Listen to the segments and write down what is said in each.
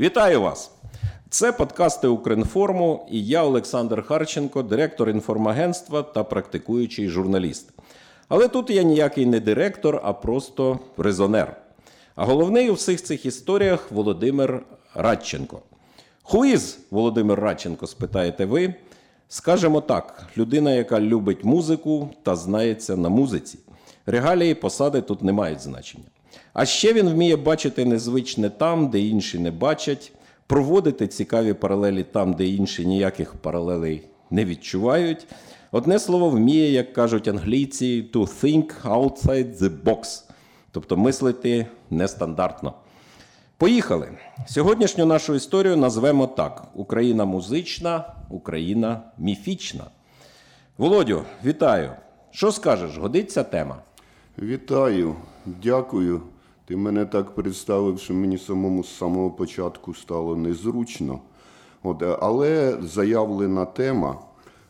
Вітаю вас! Це подкасти Укрінформу і я, Олександр Харченко, директор інформагентства та практикуючий журналіст. Але тут я ніякий не директор, а просто резонер. А головний у всіх цих історіях Володимир Радченко. Хуїз Володимир Радченко, спитаєте ви? Скажемо так: людина, яка любить музику та знається на музиці. Регалії посади тут не мають значення. А ще він вміє бачити незвичне там, де інші не бачать, проводити цікаві паралелі там, де інші ніяких паралелей не відчувають. Одне слово, вміє, як кажуть англійці, to think outside the box, тобто мислити нестандартно. Поїхали. Сьогоднішню нашу історію назвемо так: Україна музична, Україна міфічна. Володю, вітаю! Що скажеш? Годиться тема? Вітаю, дякую. Ти мене так представив, що мені самому з самого початку стало незручно. От, Але заявлена тема,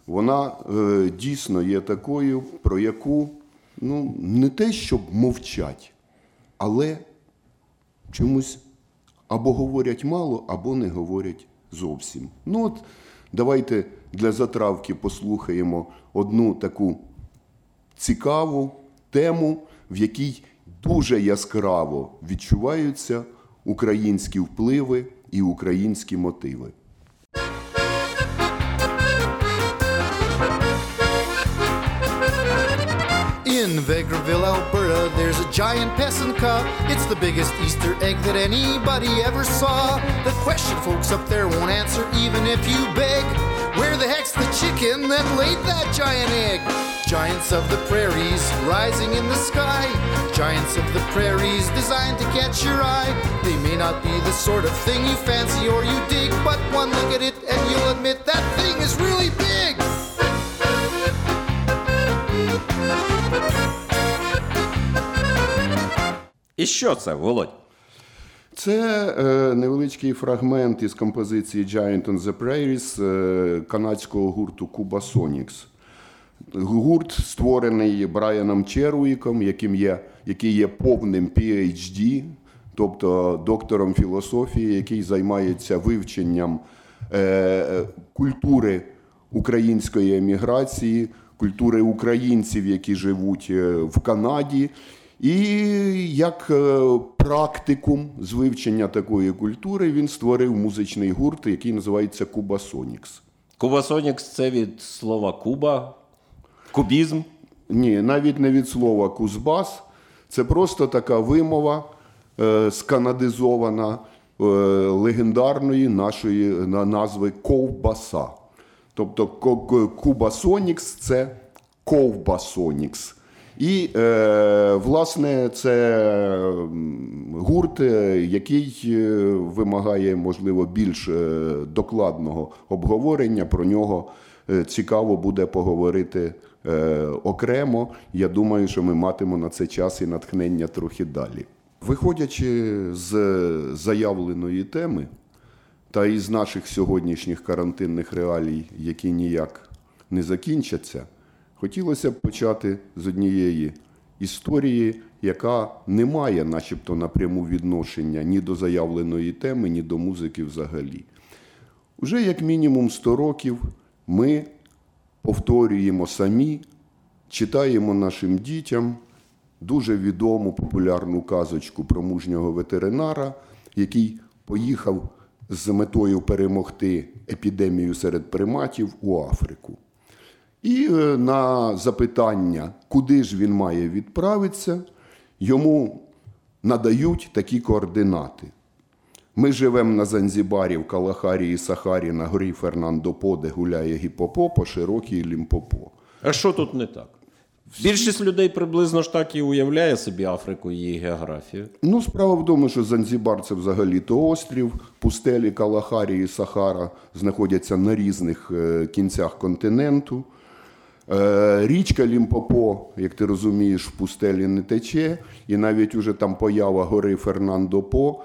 вона е, дійсно є такою, про яку ну, не те, щоб мовчать, але чомусь або говорять мало, або не говорять зовсім. Ну от давайте для затравки послухаємо одну таку цікаву тему, в якій дуже яскраво відчуваються українські впливи і українські мотиви. In Vegreville, Alberta, there's a giant peasant cow. It's the biggest Easter egg that anybody ever saw. The question folks up there won't answer even if you beg. Where the heck's the chicken that laid that giant egg? Giants of the prairies rising in the sky. Giants of the prairies designed to catch your eye. They may not be the sort of thing you fancy or you dig, but one look at it and you'll admit that thing is really big. І що це, Володь? Це е, невеличкий фрагмент із композиції Giant on the Prairies е, канадського гурту Cuba Sonics. Гурт створений Брайаном Черуїком, яким є, який є повним PhD, тобто доктором філософії, який займається вивченням е, культури української еміграції, культури українців, які живуть е, в Канаді. І як е, практикум з вивчення такої культури він створив музичний гурт, який називається Кубасонікс. Кубасонікс це від слова Куба, кубізм. Ні, навіть не від слова кузбас. Це просто така вимова е, сканадизована е, легендарної нашої на, назви ковбаса. Тобто Кубасонікс це ковбасонікс. І, е, власне, це гурт, е, який е, вимагає, можливо, більш е, докладного обговорення. Про нього цікаво буде поговорити окремо. Я думаю, що ми матимемо на це час і натхнення трохи далі. Виходячи з заявленої теми та із наших сьогоднішніх карантинних реалій, які ніяк не закінчаться. Хотілося б почати з однієї історії, яка не має, начебто, напряму відношення ні до заявленої теми, ні до музики взагалі. Уже як мінімум 100 років ми повторюємо самі, читаємо нашим дітям дуже відому популярну казочку про мужнього ветеринара, який поїхав з метою перемогти епідемію серед приматів у Африку. І е, на запитання, куди ж він має відправитися, йому надають такі координати. Ми живемо на Занзібарі, в Калахарі і Сахарі на горі Фернандо По, де гуляє гіпопо по широкій лімпопо. А що тут не так? Більшість людей приблизно ж так і уявляє собі Африку і її географію. Ну, справа в тому, що Занзібар це взагалі-то острів, пустелі Калахарі і Сахара знаходяться на різних е, кінцях континенту. Е, річка Лімпопо, як ти розумієш, в пустелі не тече, і навіть уже там поява гори Фернандо По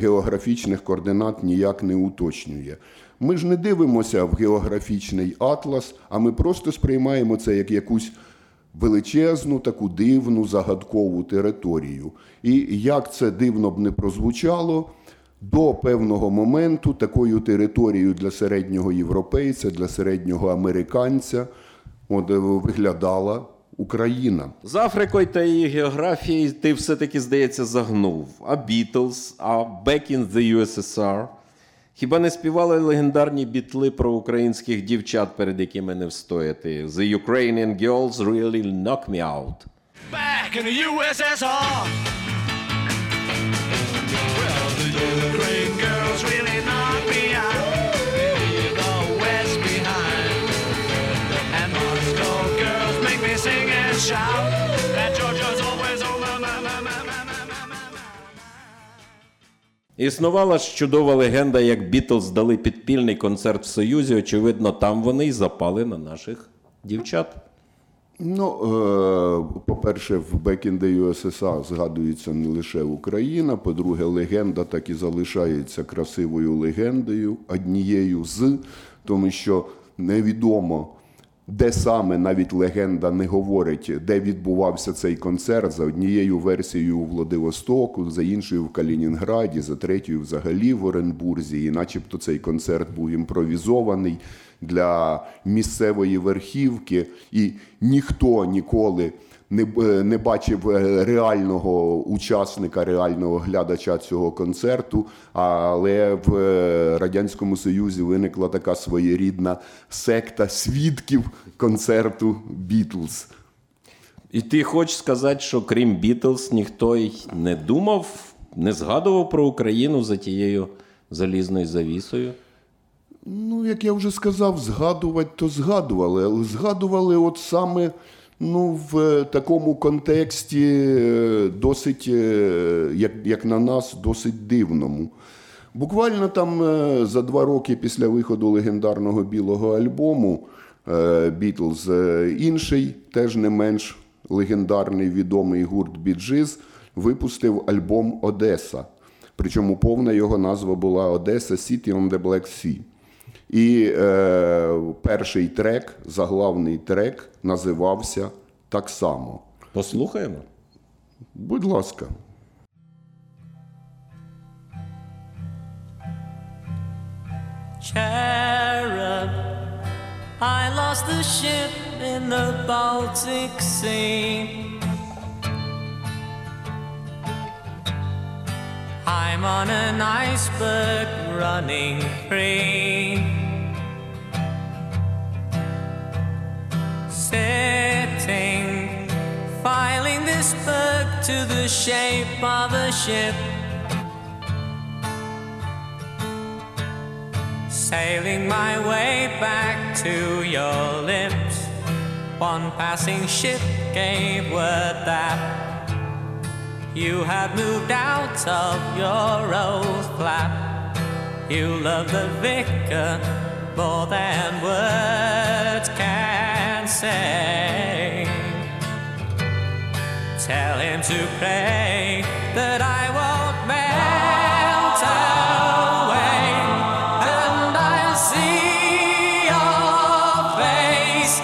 географічних координат ніяк не уточнює. Ми ж не дивимося в географічний атлас, а ми просто сприймаємо це як якусь величезну, таку дивну, загадкову територію. І як це дивно б не прозвучало, до певного моменту такою територією для середнього європейця, для середнього американця от, е, виглядала Україна. З Африкою та її географією ти все-таки, здається, загнув. А Beatles, а Back in the USSR. Хіба не співали легендарні бітли про українських дівчат, перед якими не встояти? The Ukrainian girls really knock me out. back in the USSR. Well, the Ukraine girls really shout. That Georgia's always on my, my, my, my, my, my, my, my, my. Існувала ж чудова легенда, як Бітлз дали підпільний концерт в Союзі. Очевидно, там вони й запали на наших дівчат. Ну, е, по-перше, в Back in the USSR згадується не лише Україна. По-друге, легенда так і залишається красивою легендою, однією з, тому що невідомо, де саме навіть легенда не говорить, де відбувався цей концерт. За однією версією у Владивостоку, за іншою в Калінінграді, за третьою взагалі в Оренбурзі. І начебто цей концерт був імпровізований для місцевої верхівки, і ніхто ніколи не, не бачив е, реального учасника, реального глядача цього концерту. Але в е, Радянському Союзі виникла така своєрідна секта свідків концерту Бітлз. І ти хочеш сказати, що крім Бітлз, ніхто й не думав, не згадував про Україну за тією залізною завісою? Ну, як я вже сказав, згадувати, то згадували, але згадували от саме ну, в е, такому контексті е, досить, е, як, як на нас, досить дивному. Буквально там за два роки після виходу легендарного білого альбому Бітлз, інший, теж не менш легендарний відомий гурт Біджиз, випустив альбом Одеса. Причому повна його назва була Одеса City on the Black Sea. І е, перший трек, заглавний трек, називався так само. Послухаємо. Будь ласка. Cherub, I lost the ship in the Baltic Sea. I'm on an iceberg running free. Sitting, filing this book to the shape of a ship. Sailing my way back to your lips. One passing ship gave word that you had moved out of your old flat. You love the vicar more than words can say. Tell him to pray that I won't melt away, and I'll see your face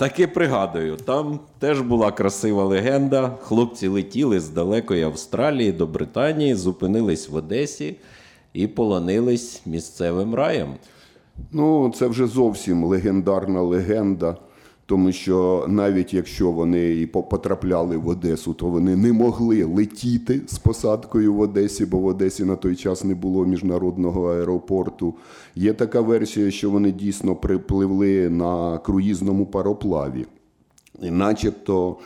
Таки пригадую, там теж була красива легенда. Хлопці летіли з далекої Австралії до Британії, зупинились в Одесі і полонились місцевим раєм. Ну, це вже зовсім легендарна легенда, тому що навіть якщо вони і по- потрапляли в Одесу, то вони не могли летіти з посадкою в Одесі, бо в Одесі на той час не було міжнародного аеропорту. Є така версія, що вони дійсно припливли на круїзному пароплаві. І начебто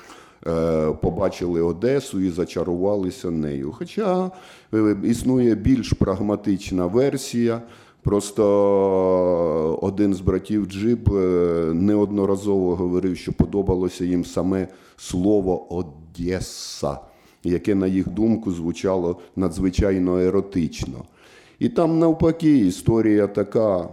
е, побачили Одесу і зачарувалися нею. Хоча е, існує більш прагматична версія. Просто один з братів Джиб е, неодноразово говорив, що подобалося їм саме слово Одеса. яке, на їх думку, звучало надзвичайно еротично. І там, навпаки, історія така е,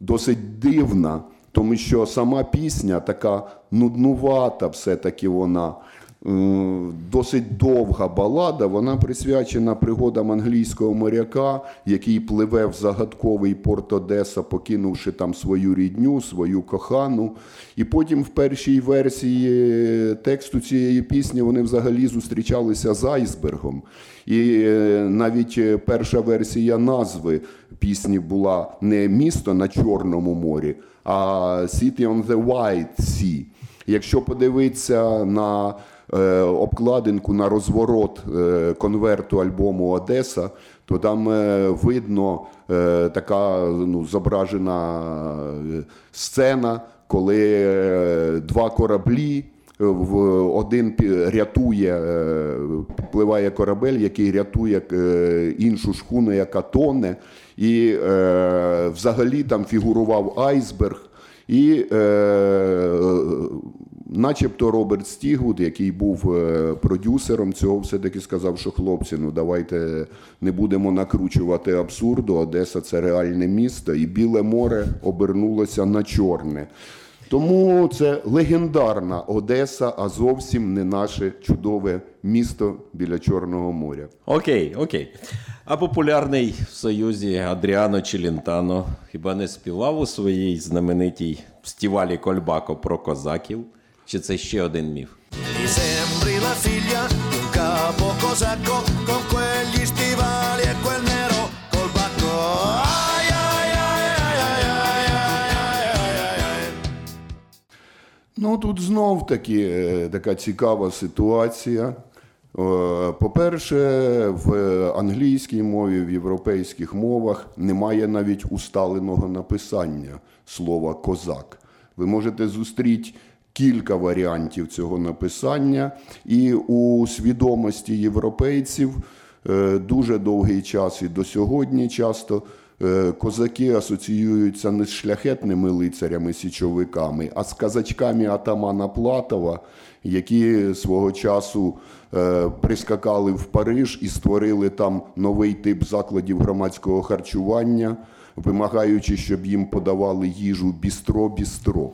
досить дивна, тому що сама пісня така нуднувата, все-таки вона. Е, Досить довга балада, вона присвячена пригодам англійського моряка, який пливе в загадковий порт Одеса, покинувши там свою рідню, свою кохану. І потім в першій версії тексту цієї пісні вони взагалі зустрічалися з айсбергом. І е, навіть е, перша версія назви пісні була не місто на Чорному морі, а City on the White Sea. Якщо подивитися на е, обкладинку на розворот е, конверту альбому Одеса, то там е, видно е, така ну, зображена е, сцена, коли е, два кораблі. е, один рятує, е, підпливає корабель, який рятує е, іншу шхуну, яка тоне, і е, взагалі там фігурував айсберг. І е, начебто Роберт Стігвуд, який був е, продюсером цього, все-таки сказав, що хлопці, ну давайте не будемо накручувати абсурду. Одеса це реальне місто, і Біле море обернулося на чорне. Тому це легендарна Одеса, а зовсім не наше чудове місто біля Чорного моря. Окей, окей. А популярний в Союзі Адріано Челентано хіба не співав у своїй знаменитій стівалі Кольбако про козаків? Чи це ще один міф? Ну тут знов таки е, така цікава ситуація. Е, по-перше, в е, англійській мові, в європейських мовах немає навіть усталеного написання слова козак. Ви можете зустріти кілька варіантів цього написання, і у свідомості європейців е, дуже довгий час і до сьогодні часто е, козаки асоціюються не з шляхетними лицарями січовиками, а з казачками атамана Платова, які свого часу е, прискакали в Париж і створили там новий тип закладів громадського харчування, вимагаючи, щоб їм подавали їжу бістро-бістро.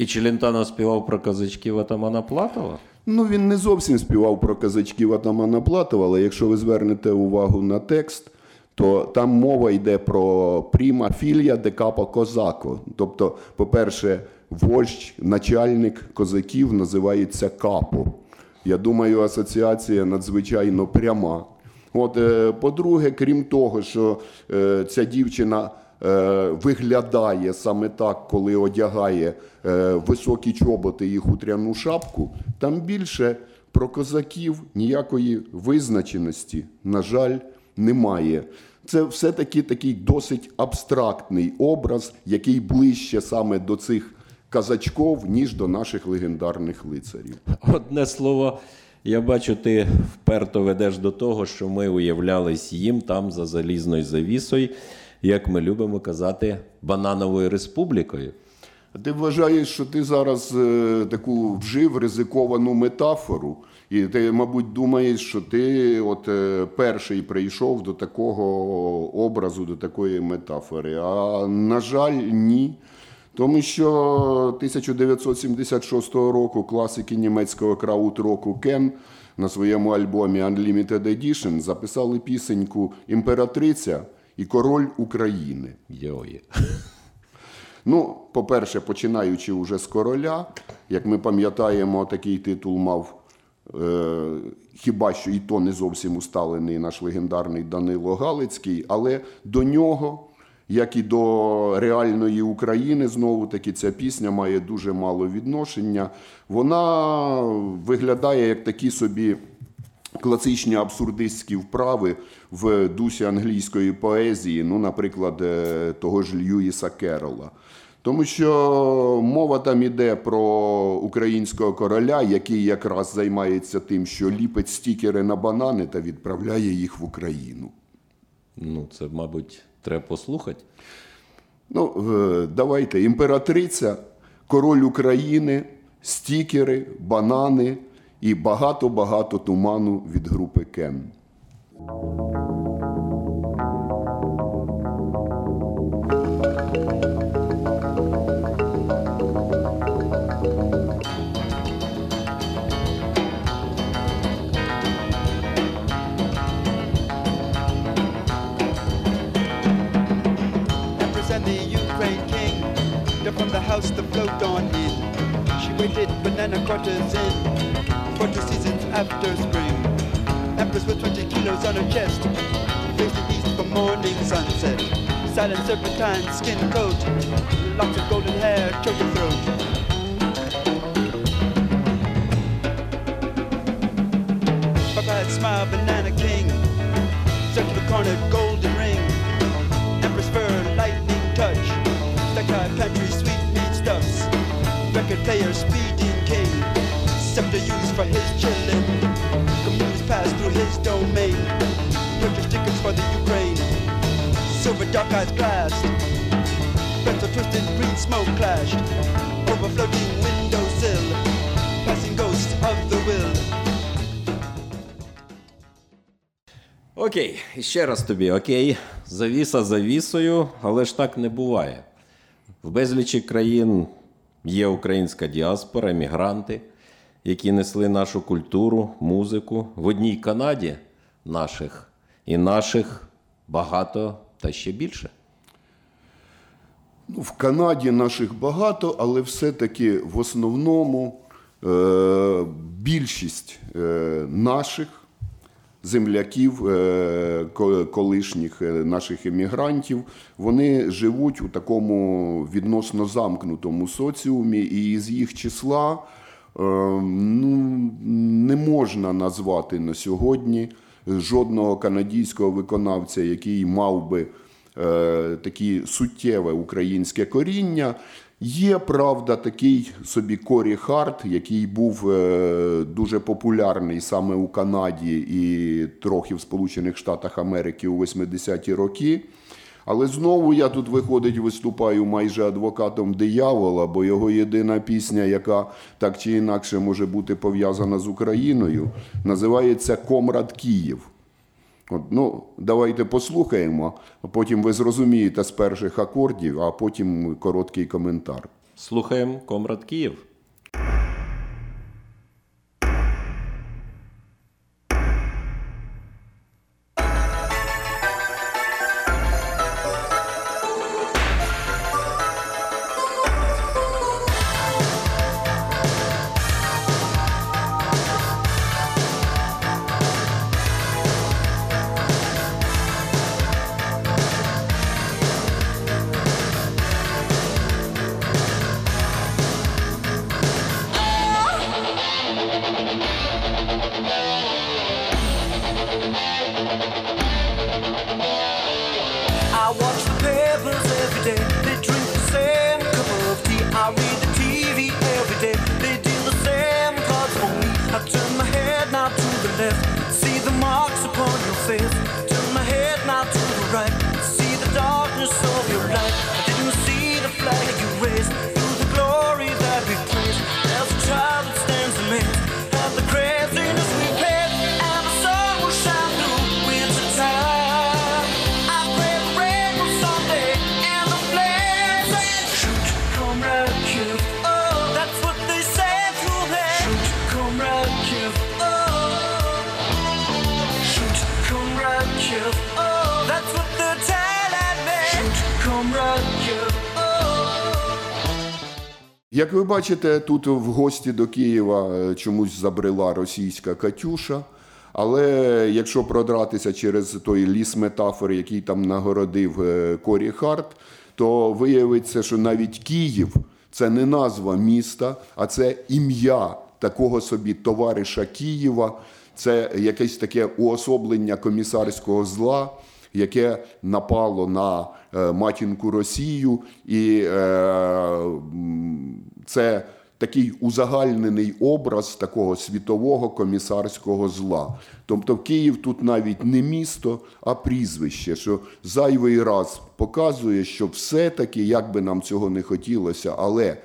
І Челентано співав про козачків Атамана Платова? Ну, він не зовсім співав про казачків Атамана Платова, але якщо ви звернете увагу на текст, то там мова йде про пріма філія де капа козако. Тобто, по-перше, вождь, начальник козаків називається капо. Я думаю, асоціація надзвичайно пряма. От, е, по-друге, крім того, що е, ця дівчина виглядає саме так, коли одягає е, високі чоботи і хутряну шапку, там більше про козаків ніякої визначеності, на жаль, немає. Це все-таки такий досить абстрактний образ, який ближче саме до цих казачков, ніж до наших легендарних лицарів. Одне слово, я бачу, ти вперто ведеш до того, що ми уявлялись їм там за залізною завісою, як ми любимо казати, банановою республікою. Ти вважаєш, що ти зараз е, таку вжив ризиковану метафору, і ти, мабуть, думаєш, що ти от е, перший прийшов до такого образу, до такої метафори. А на жаль, ні. Тому що 1976 року класики німецького краут-року Кен на своєму альбомі Unlimited Edition записали пісеньку Імператриця і король України. Йої. Ну, по-перше, починаючи вже з короля, як ми пам'ятаємо, такий титул мав е, хіба що і то не зовсім усталений наш легендарний Данило Галицький, але до нього, як і до реальної України, знову таки ця пісня має дуже мало відношення. Вона виглядає як такі собі класичні абсурдистські вправи в дусі англійської поезії, ну, наприклад, е, того ж Льюіса Керрола. Тому що мова там іде про українського короля, який якраз займається тим, що ліпить стікери на банани та відправляє їх в Україну. Ну, це, мабуть, треба послухати. Ну, е, давайте, імператриця, король України, стікери, банани і багато-багато туману від групи Кен. From the house that float on in. She waited banana quarters in for two seasons after spring. Empress with 20 kilos on her chest. The east for morning sunset. Silent serpentine skin coat. Locks of golden hair, choke your throat. Smile, banana king. Circular cornered golden ring. Empress fur, lightning touch. Stack pantry, sweet meat stuffs. Record player, speeding for the Ukraine. Silver dark eyes glassed. Pencil twisted, green smoke clashed. Over floating windowsill. Passing ghosts of the will. Окей, і ще раз тобі, окей, завіса завісою, але ж так не буває. В безлічі країн є українська діаспора, емігранти, які несли нашу культуру, музику. В одній Канаді наших і наших багато та ще більше. Ну, в Канаді наших багато, але все-таки в основному е, більшість е, наших земляків, е, колишніх е, наших емігрантів, вони живуть у такому відносно замкнутому соціумі, і з їх числа е, ну, не можна назвати на сьогодні жодного канадійського виконавця, який мав би е, такі суттєве українське коріння. Є, правда, такий собі Корі Харт, який був е, дуже популярний саме у Канаді і трохи в Сполучених Штатах Америки у 80-ті роки. Але знову я тут, виходить, виступаю майже адвокатом диявола, бо його єдина пісня, яка так чи інакше може бути пов'язана з Україною, називається Комрад Київ. От, ну, давайте послухаємо, а потім ви зрозумієте з перших акордів, а потім короткий коментар. Слухаємо Комрад Київ. Як ви бачите, тут в гості до Києва е, чомусь забрела російська Катюша. Але якщо продратися через той ліс метафор, який там нагородив е, Корі Харт, то виявиться, що навіть Київ це не назва міста, а це ім'я такого собі товариша Києва. Це якесь таке уособлення комісарського зла, яке напало на е, матінку Росію, і е, це такий узагальнений образ такого світового комісарського зла. Тобто Київ тут навіть не місто, а прізвище, що зайвий раз показує, що все-таки, як би нам цього не хотілося, але е,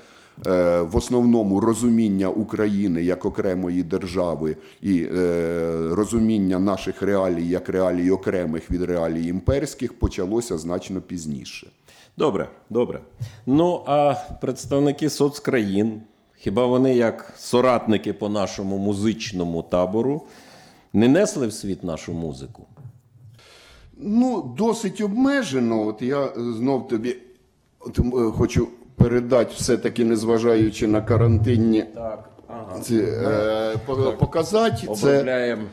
в основному розуміння України як окремої держави і е, розуміння наших реалій як реалій окремих від реалій імперських почалося значно пізніше. Добре, добре. Ну а представники соцкраїн, хіба вони, як соратники по нашому музичному табору, не несли в світ нашу музику? Ну, досить обмежено. От я знов тобі от, хочу передати, все-таки, незважаючи на карантинні. Так, ага. Ці, е, по- показати це Обробляємо,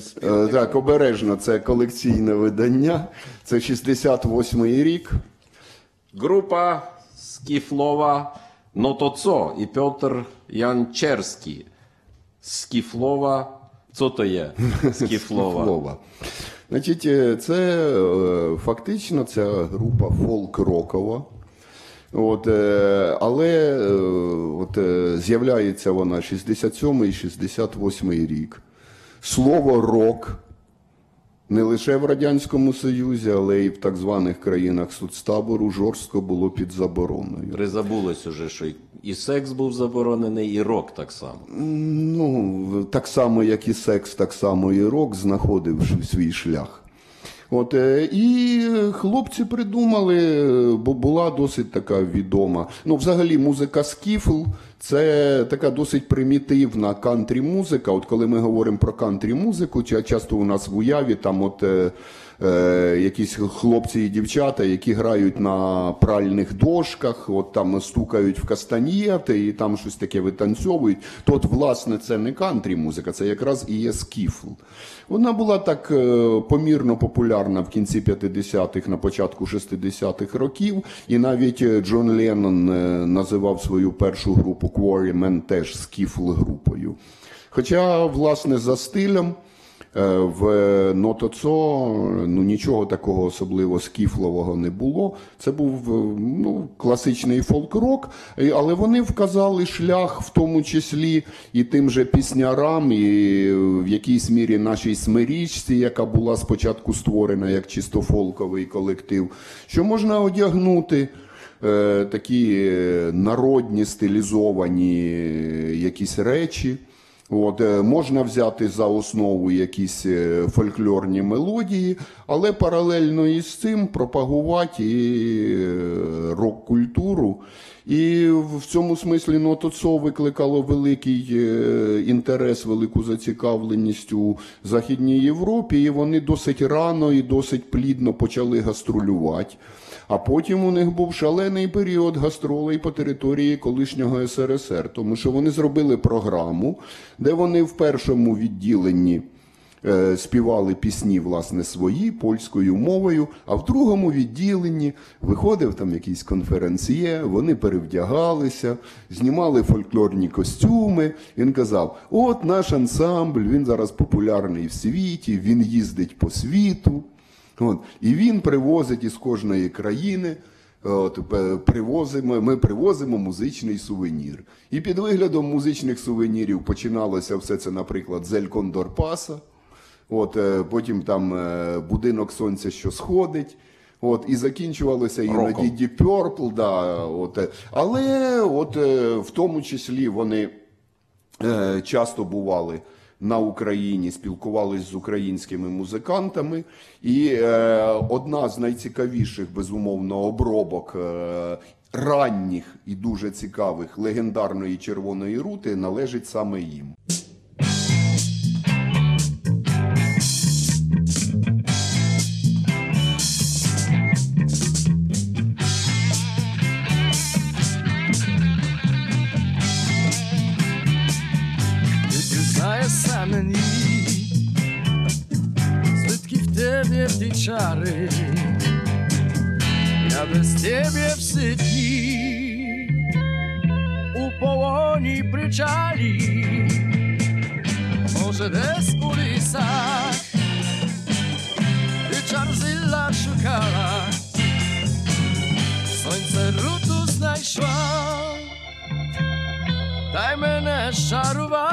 спів. е, так, обережно. Це колекційне видання. Це 68-й рік. Група Скіфлова Нотоцо і Петр Янчерський. Скіфлова. Що то є? Скіфлова. Флова. Значить, е, це е, фактично ця група фолк-рокова. От, але от, з'являється вона 67 і 68 рік. Слово рок не лише в Радянському Союзі, але й в так званих країнах соцтабору жорстко було під забороною. Призабулось уже, що і- секс був заборонений, і рок так само. Ну, так само, як і секс, так само і рок знаходив свій шлях. От, е, і хлопці придумали, бо була досить така відома. Ну, взагалі, музика скіфл це така досить примітивна кантрі-музика. От коли ми говоримо про кантрі-музику, ча- часто у нас в уяві там от. Е, якісь хлопці і дівчата, які грають на пральних дошках, от там стукають в кастаньєти і там щось таке витанцьовують. То от, власне, це не кантрі музика, це якраз і є скіфл. Вона була так е, помірно популярна в кінці 50-х, на початку 60-х років, і навіть е, Джон Леннон е, називав свою першу групу Quarrymen теж скіфл групою. Хоча, власне, за стилем. Е, В Нотоцо ну, нічого такого особливо скіфлового не було. Це був е, ну, класичний фолк-рок, е, але вони вказали шлях, в тому числі і тим же піснярам, і е, в якійсь мірі нашій смирічці, яка була спочатку створена як чисто фолковий колектив, що можна одягнути. е, Такі е, народні стилізовані е, якісь речі. От, е, можна взяти за основу якісь е, фольклорні мелодії, але паралельно із цим пропагувати і е, рок-культуру. І в цьому смислі Нотоцо викликало великий інтерес, велику зацікавленість у Західній Європі, і вони досить рано і досить плідно почали гастролювати. А потім у них був шалений період гастролей по території колишнього СРСР, тому що вони зробили програму, де вони в першому відділенні е, співали пісні власне свої польською мовою, а в другому відділенні виходив там якийсь конференціє, вони перевдягалися, знімали фольклорні костюми. Він казав: от наш ансамбль, він зараз популярний в світі, він їздить по світу. От. І він привозить із кожної країни. От, привозимо, ми привозимо музичний сувенір. І під виглядом музичних сувенірів починалося все це, наприклад, з Ель Кондорпаса. От, е, потім там е, будинок сонця, що сходить. От, і закінчувалося іноді. Deep Purple, да, от, е. але от, е, в тому числі вони е, часто бували на Україні, спілкувалися з українськими музикантами. І е, одна з найцікавіших, безумовно, обробок е, ранніх і дуже цікавих легендарної червоної рути належить саме їм. czary Ja bez ciebie w Sydney U połoni pryczali Może bez ulisach Czarzyla szukała. Słońce rutu znajszła Dajmy na szarowa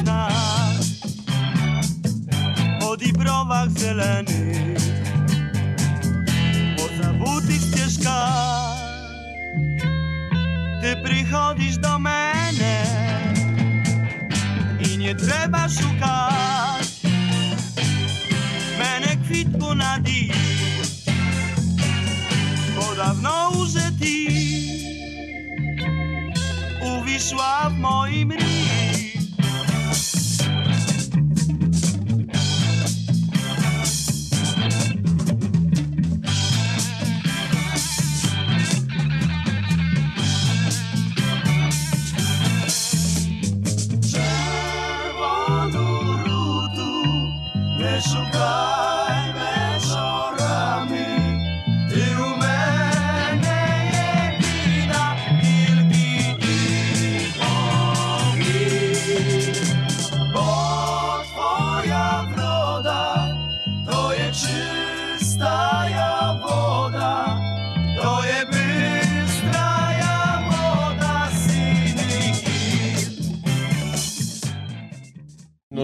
snach O dibrowach zelenych Po zabutych ścieżkach Ty przychodzisz do mnie I nie trzeba szukać. Mene kwitku na dziś Bo dawno już ty w moim rynku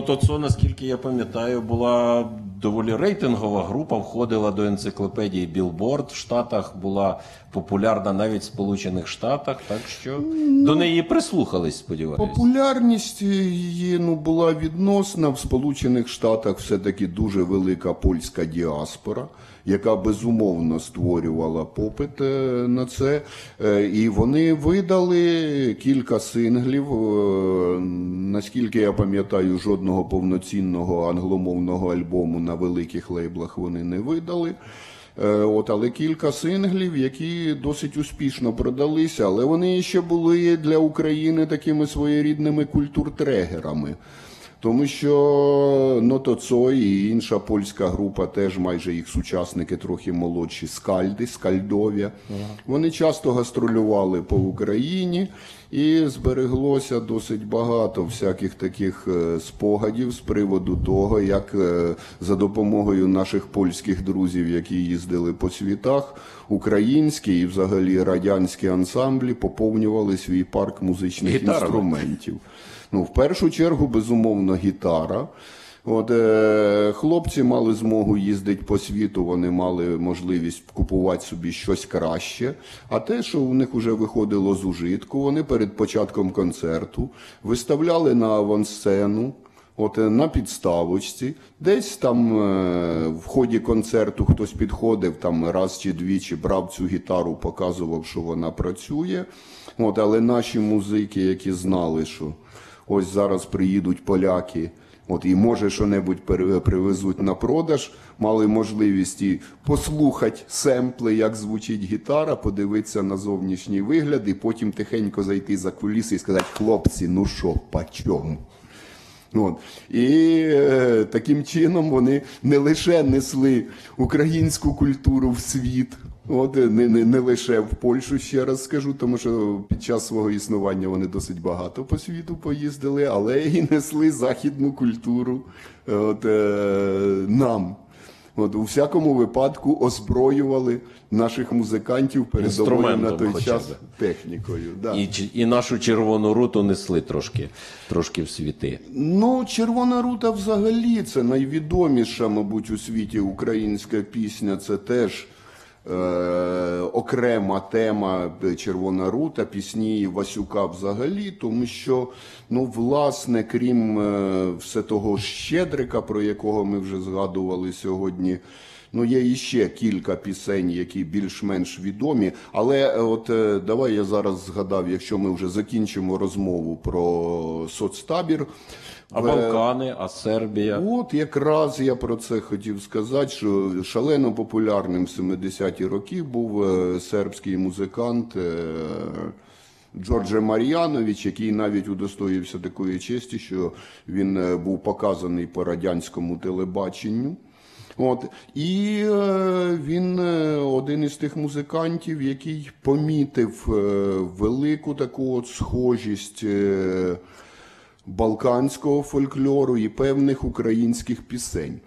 Ну, то це, наскільки я пам'ятаю, була доволі рейтингова група, входила до енциклопедії Білборд в Штатах, була популярна навіть в Сполучених Штатах, так що до неї прислухались, сподіваюся. Популярність її ну, була відносна. В Сполучених Штатах все-таки дуже велика польська діаспора, яка безумовно створювала попит е, на це. Е, І вони видали кілька синглів. Е, Наскільки я пам'ятаю, жодного повноцінного англомовного альбому на великих лейблах вони не видали. От, але кілька синглів, які досить успішно продалися, але вони ще були для України такими своєрідними культуртрегерами. Тому що Ното Цой і інша польська група, теж майже їх сучасники трохи молодші, скальди, скальдові. Вони часто гастролювали по Україні і збереглося досить багато всяких таких е, спогадів з приводу того, як е, за допомогою наших польських друзів, які їздили по світах, українські і взагалі радянські ансамблі поповнювали свій парк музичних Гітарами. інструментів. Ну, в першу чергу, безумовно, гітара. От, е, хлопці мали змогу їздити по світу, вони мали можливість купувати собі щось краще. А те, що у них вже виходило з ужитку, вони перед початком концерту виставляли на авансцену. От е, на підставочці, десь там е, в ході концерту хтось підходив там раз чи двічі, брав цю гітару, показував, що вона працює. От, але наші музики, які знали, що ось зараз приїдуть поляки, от і може що-небудь привезуть на продаж, мали можливість і послухати семпли, як звучить гітара, подивитися на зовнішній вигляд, і потім тихенько зайти за куліси і сказати, хлопці, ну що, по чому? От. І е, таким чином вони не лише несли українську культуру в світ, от, не, не, не лише в Польщу, ще раз скажу, тому що під час свого існування вони досить багато по світу поїздили, але і несли західну культуру от, е, нам. От, у всякому випадку озброювали наших музикантів передовою на той час би. технікою. Да. І, і нашу червону руту несли трошки, трошки в світи. Ну, Червона рута взагалі це найвідоміша, мабуть, у світі українська пісня. Це теж окрема тема е, Червона рута, пісні Васюка взагалі, тому що, ну, власне, крім е, все того щедрика, про якого ми вже згадували сьогодні. Ну, є іще кілька пісень, які більш-менш відомі. Але е, от е, давай я зараз згадав, якщо ми вже закінчимо розмову про соцтабір. А Балкани, а Сербія. От якраз я про це хотів сказати, що шалено популярним в 70-ті роки був е, сербський музикант. е, Джордже Мар'янович, який навіть удостоївся такої честі, що він е, був показаний по радянському телебаченню. От. І він один із тих музикантів, який помітив велику таку от схожість. Е, балканського фольклору і певних українських пісень.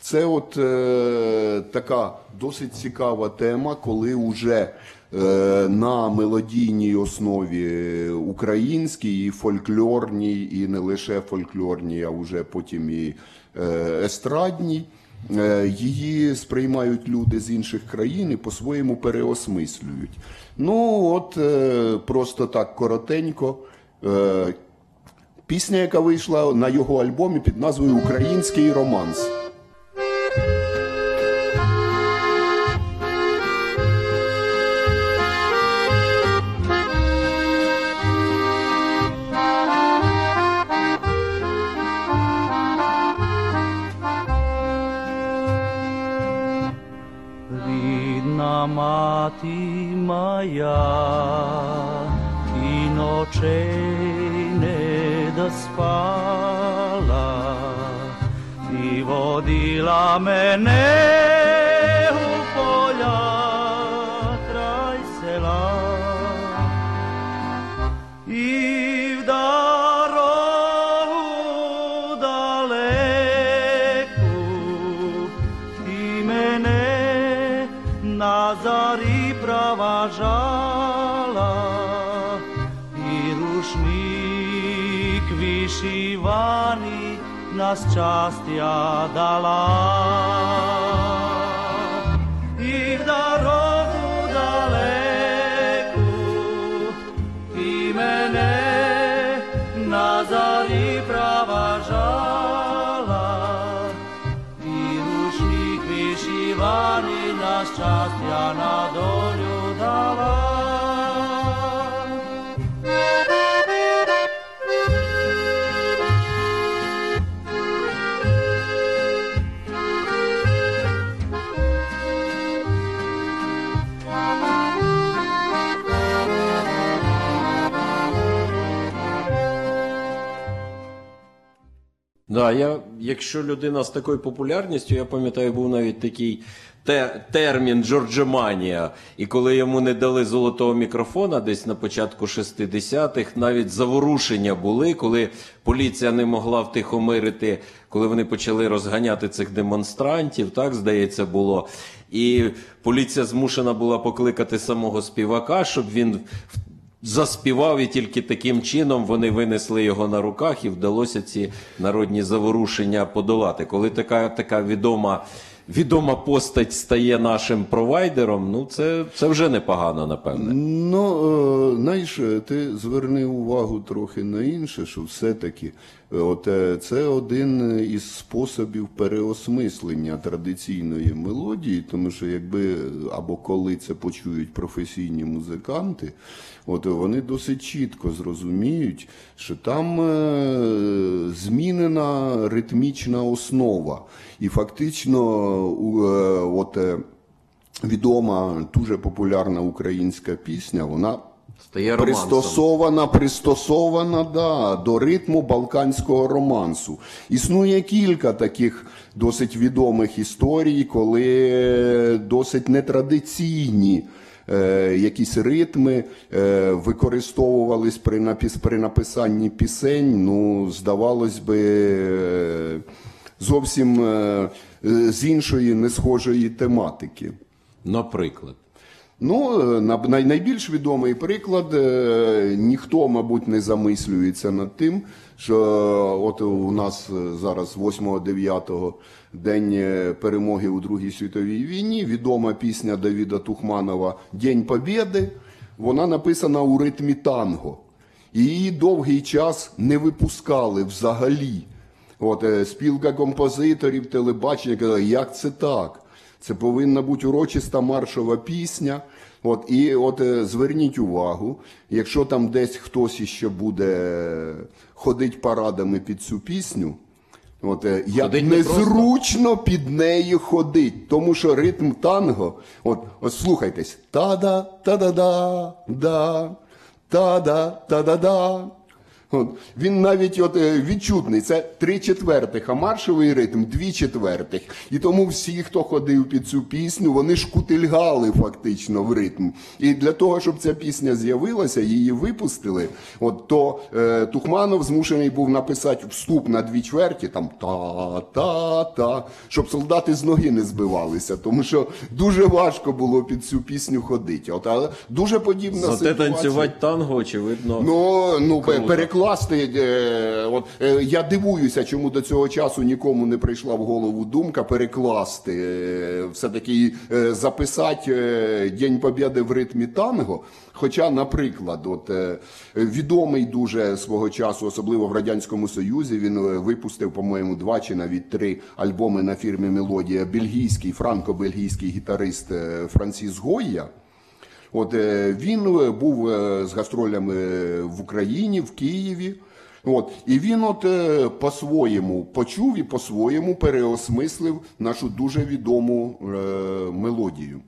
Це от е, така досить цікава тема, коли вже е, на мелодійній основі українській, і фольклорній, і не лише фольклорній, а вже потім і е, естрадній. Е, Її сприймають люди з інших країн і по-своєму переосмислюють. Ну, от е, просто так коротенько. Пісня, яка вийшла на його альбомі під назвою Український романс. Рідна мати моя, і ночей не доспала, і водила мене на щастя дала. І в дорогу далеку і мене на зарі проважала, і рушник вишиваний на щастя на долю дала. Да, я, якщо людина з такою популярністю, я пам'ятаю, був навіть такий те, термін Джорджеманія. І коли йому не дали золотого мікрофона десь на початку 60-х, навіть заворушення були, коли поліція не могла втихомирити, коли вони почали розганяти цих демонстрантів, так здається, було. І поліція змушена була покликати самого співака, щоб він заспівав, і тільки таким чином вони винесли його на руках, і вдалося ці народні заворушення подолати. Коли така, така відома, відома постать стає нашим провайдером, ну це, це вже непогано, напевне. Ну, е, знаєш, ти зверни увагу трохи на інше, що все-таки е, от, е, це один із способів переосмислення традиційної мелодії, тому що якби або коли це почують професійні музиканти, от вони досить чітко зрозуміють, що там е, змінена ритмічна основа. І фактично, у, е, от. е, відома, дуже популярна українська пісня, вона Стає пристосована, пристосована да, до ритму балканського романсу. Існує кілька таких досить відомих історій, коли досить нетрадиційні. Е, Якісь ритми е, використовувались при, напис, при написанні пісень, ну, здавалось би, е, зовсім з іншої несхожої тематики. Наприклад. Ну, е, на- найбільш відомий приклад, е, ніхто, мабуть, не замислюється над тим, що е, от у нас зараз 8-9 день перемоги у Другій світовій війні, відома пісня Давіда Тухманова День Побєди, вона написана у ритмі танго. І її довгий час не випускали взагалі. От спілка композиторів, телебачення казали, як це так? Це повинна бути урочиста маршова пісня. От, і от е, зверніть увагу, якщо там десь хтось іще буде ходить парадами під цю пісню, от, е, як не незручно під нею ходить, тому що ритм танго, от, от слухайтесь, та-да, та-да-да, да, та-да, та-да-да. От. Він навіть от, е, відчутний, це три четвертих, а маршовий ритм дві четвертих. І тому всі, хто ходив під цю пісню, вони шкутильгали фактично в ритм. І для того, щоб ця пісня з'явилася, її випустили, от, то е, Тухманов змушений був написати вступ на дві чверті, там та-та-та, щоб солдати з ноги не збивалися, тому що дуже важко було під цю пісню ходити. От, але дуже подібна Зате ситуація. танцювати танго, очевидно. Ну, ну пе- Круто. Е, от, е, я дивуюся, чому до цього часу нікому не прийшла в голову думка перекласти, е, все-таки е, записати День Побєди в ритмі танго. Хоча, наприклад, от, відомий дуже свого часу, особливо в Радянському Союзі, він випустив, по-моєму, два чи навіть три альбоми на фірмі Мелодія. Бельгійський, франко-бельгійський гітарист Франсіс Гойя. От е, він е, був е, з гастролями в Україні, в Києві. От, і він от по-своєму почув і по-своєму переосмислив нашу дуже відому е, мелодію.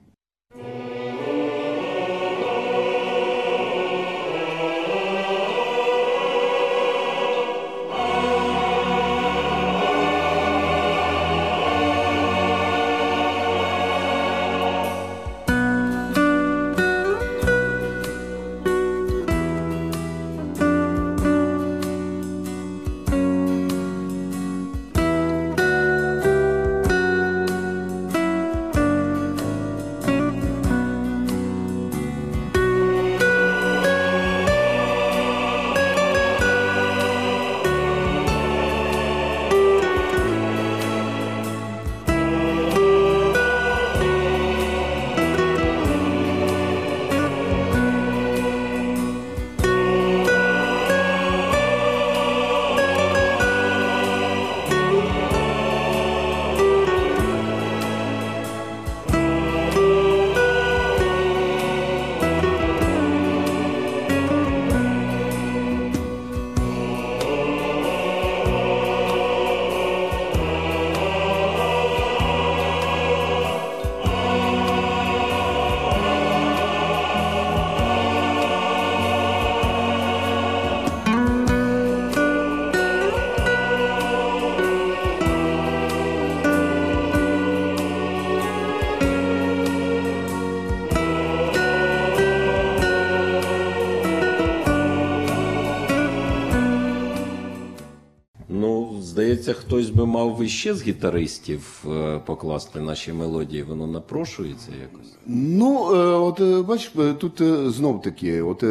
Би мав іще з гітаристів е, покласти наші мелодії. Воно напрошується якось. Ну, е, от е, бачиш, е, тут знов таки, от,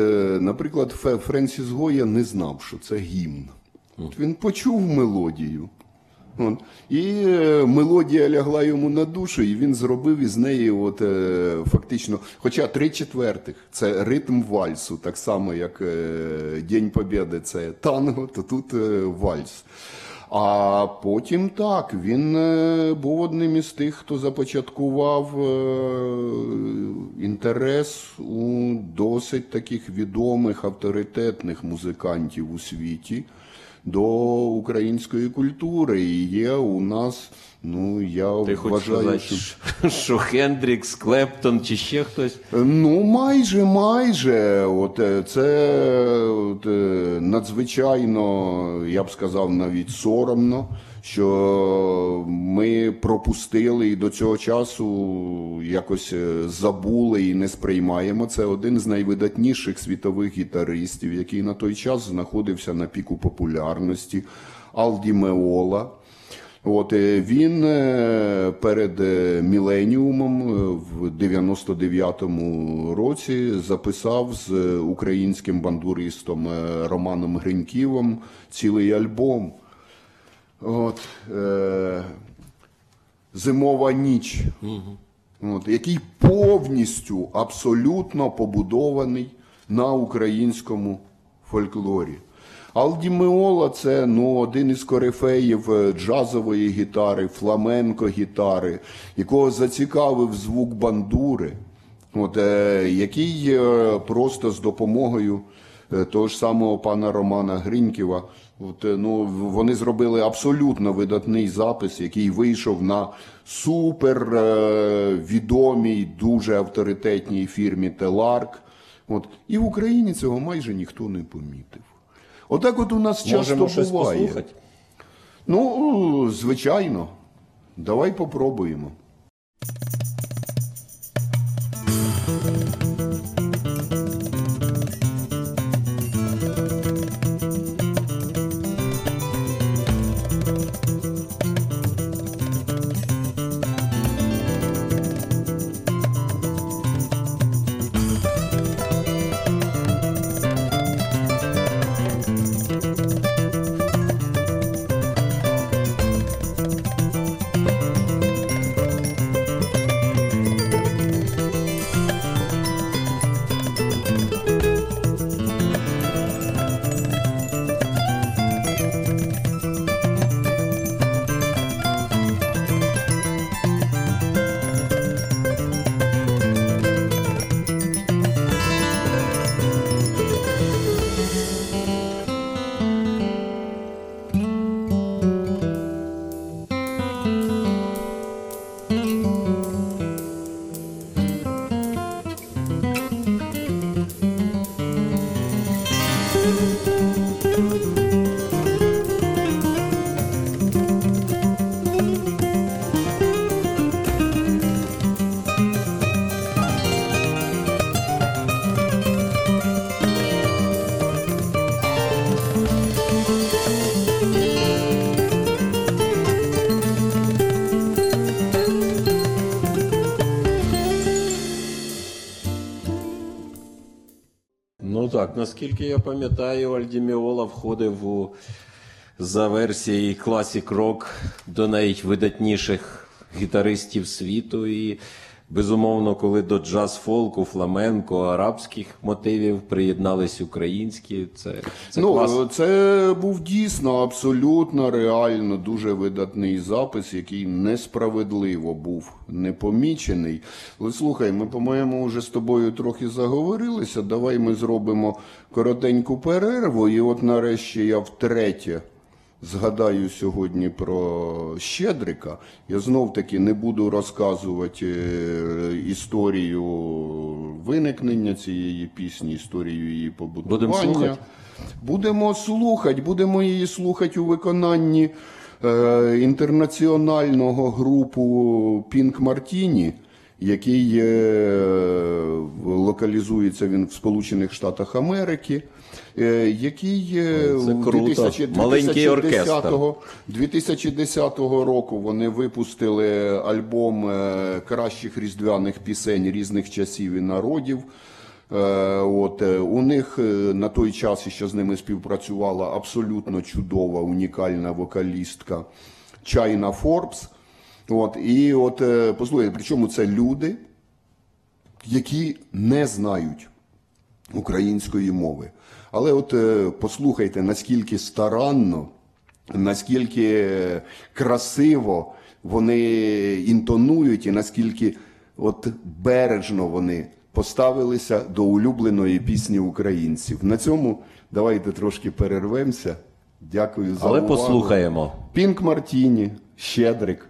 наприклад, Френсіс Гоя не знав, що це гімн. От він почув мелодію. От, і мелодія лягла йому на душу, і він зробив із неї, от, фактично, хоча три четвертих це ритм вальсу, так само як День Побєди це танго, то тут вальс. А потім так, він е, був одним із тих, хто започаткував е, інтерес у досить таких відомих авторитетних музикантів у світі до української культури. І є у нас, ну я Ти вважаю, сказати, що. що Хендрікс, Клептон чи ще хтось? Ну, майже, майже. От е, це от, е, надзвичайно, я б сказав, навіть соромно, що ми пропустили і до цього часу якось е, забули і не сприймаємо. Це один з найвидатніших світових гітаристів, який на той час знаходився на піку популярності. Алді Меола. От е, він е, перед міленіумом в 99-му році записав з українським бандуристом Романом Гриньківом цілий альбом. От, е, Зимова ніч, от, який повністю абсолютно побудований на українському фольклорі. Алді Меола це ну, один із корифеїв е, джазової гітари, фламенко гітари, якого зацікавив звук бандури, от, е, який е, просто з допомогою е, того ж самого пана Романа Гриньківа. От, е, ну, вони зробили абсолютно видатний запис, який вийшов на супер е, відомій, дуже авторитетній фірмі Теларк. От, і в Україні цього майже ніхто не помітив. Отак от у нас часто Можемо щось буває. послухати. Ну, звичайно. Давай попробуємо. Наскільки я пам'ятаю, Альдіміола входив у за версією класік Rock до найвидатніших гітаристів світу. І, безумовно, коли до джаз-фолку, фламенко, арабських мотивів приєднались українські, це, це ну, клас. це був дійсно абсолютно реально дуже видатний запис, який несправедливо був непомічений. Але слухай, ми, по-моєму, вже з тобою трохи заговорилися. Давай ми зробимо коротеньку перерву, і от нарешті я втретє. Згадаю сьогодні про Щедрика. Я знов таки не буду розказувати е, історію виникнення цієї пісні, історію її побудування. Будемо слухати? Будемо слухати, будемо її слухати у виконанні е, інтернаціонального групу Пінк Мартіні, який е, локалізується він в Сполучених Штатах Америки. Е, Який е, Це круто. 2000 Маленький 2010 оркестр. 2010 року вони випустили альбом е, кращих різдвяних пісень різних часів і народів. От у них на той час ще з ними співпрацювала абсолютно чудова, унікальна вокалістка Чайна Форбс. От і от послухайте, причому це люди, які не знають української мови. Але от е, послухайте, наскільки старанно, наскільки красиво вони інтонують, і наскільки от бережно вони поставилися до улюбленої пісні українців. На цьому давайте трошки перервемося. Дякую за Але увагу. послухаємо. Пінк Мартіні, Щедрик. Щедрик,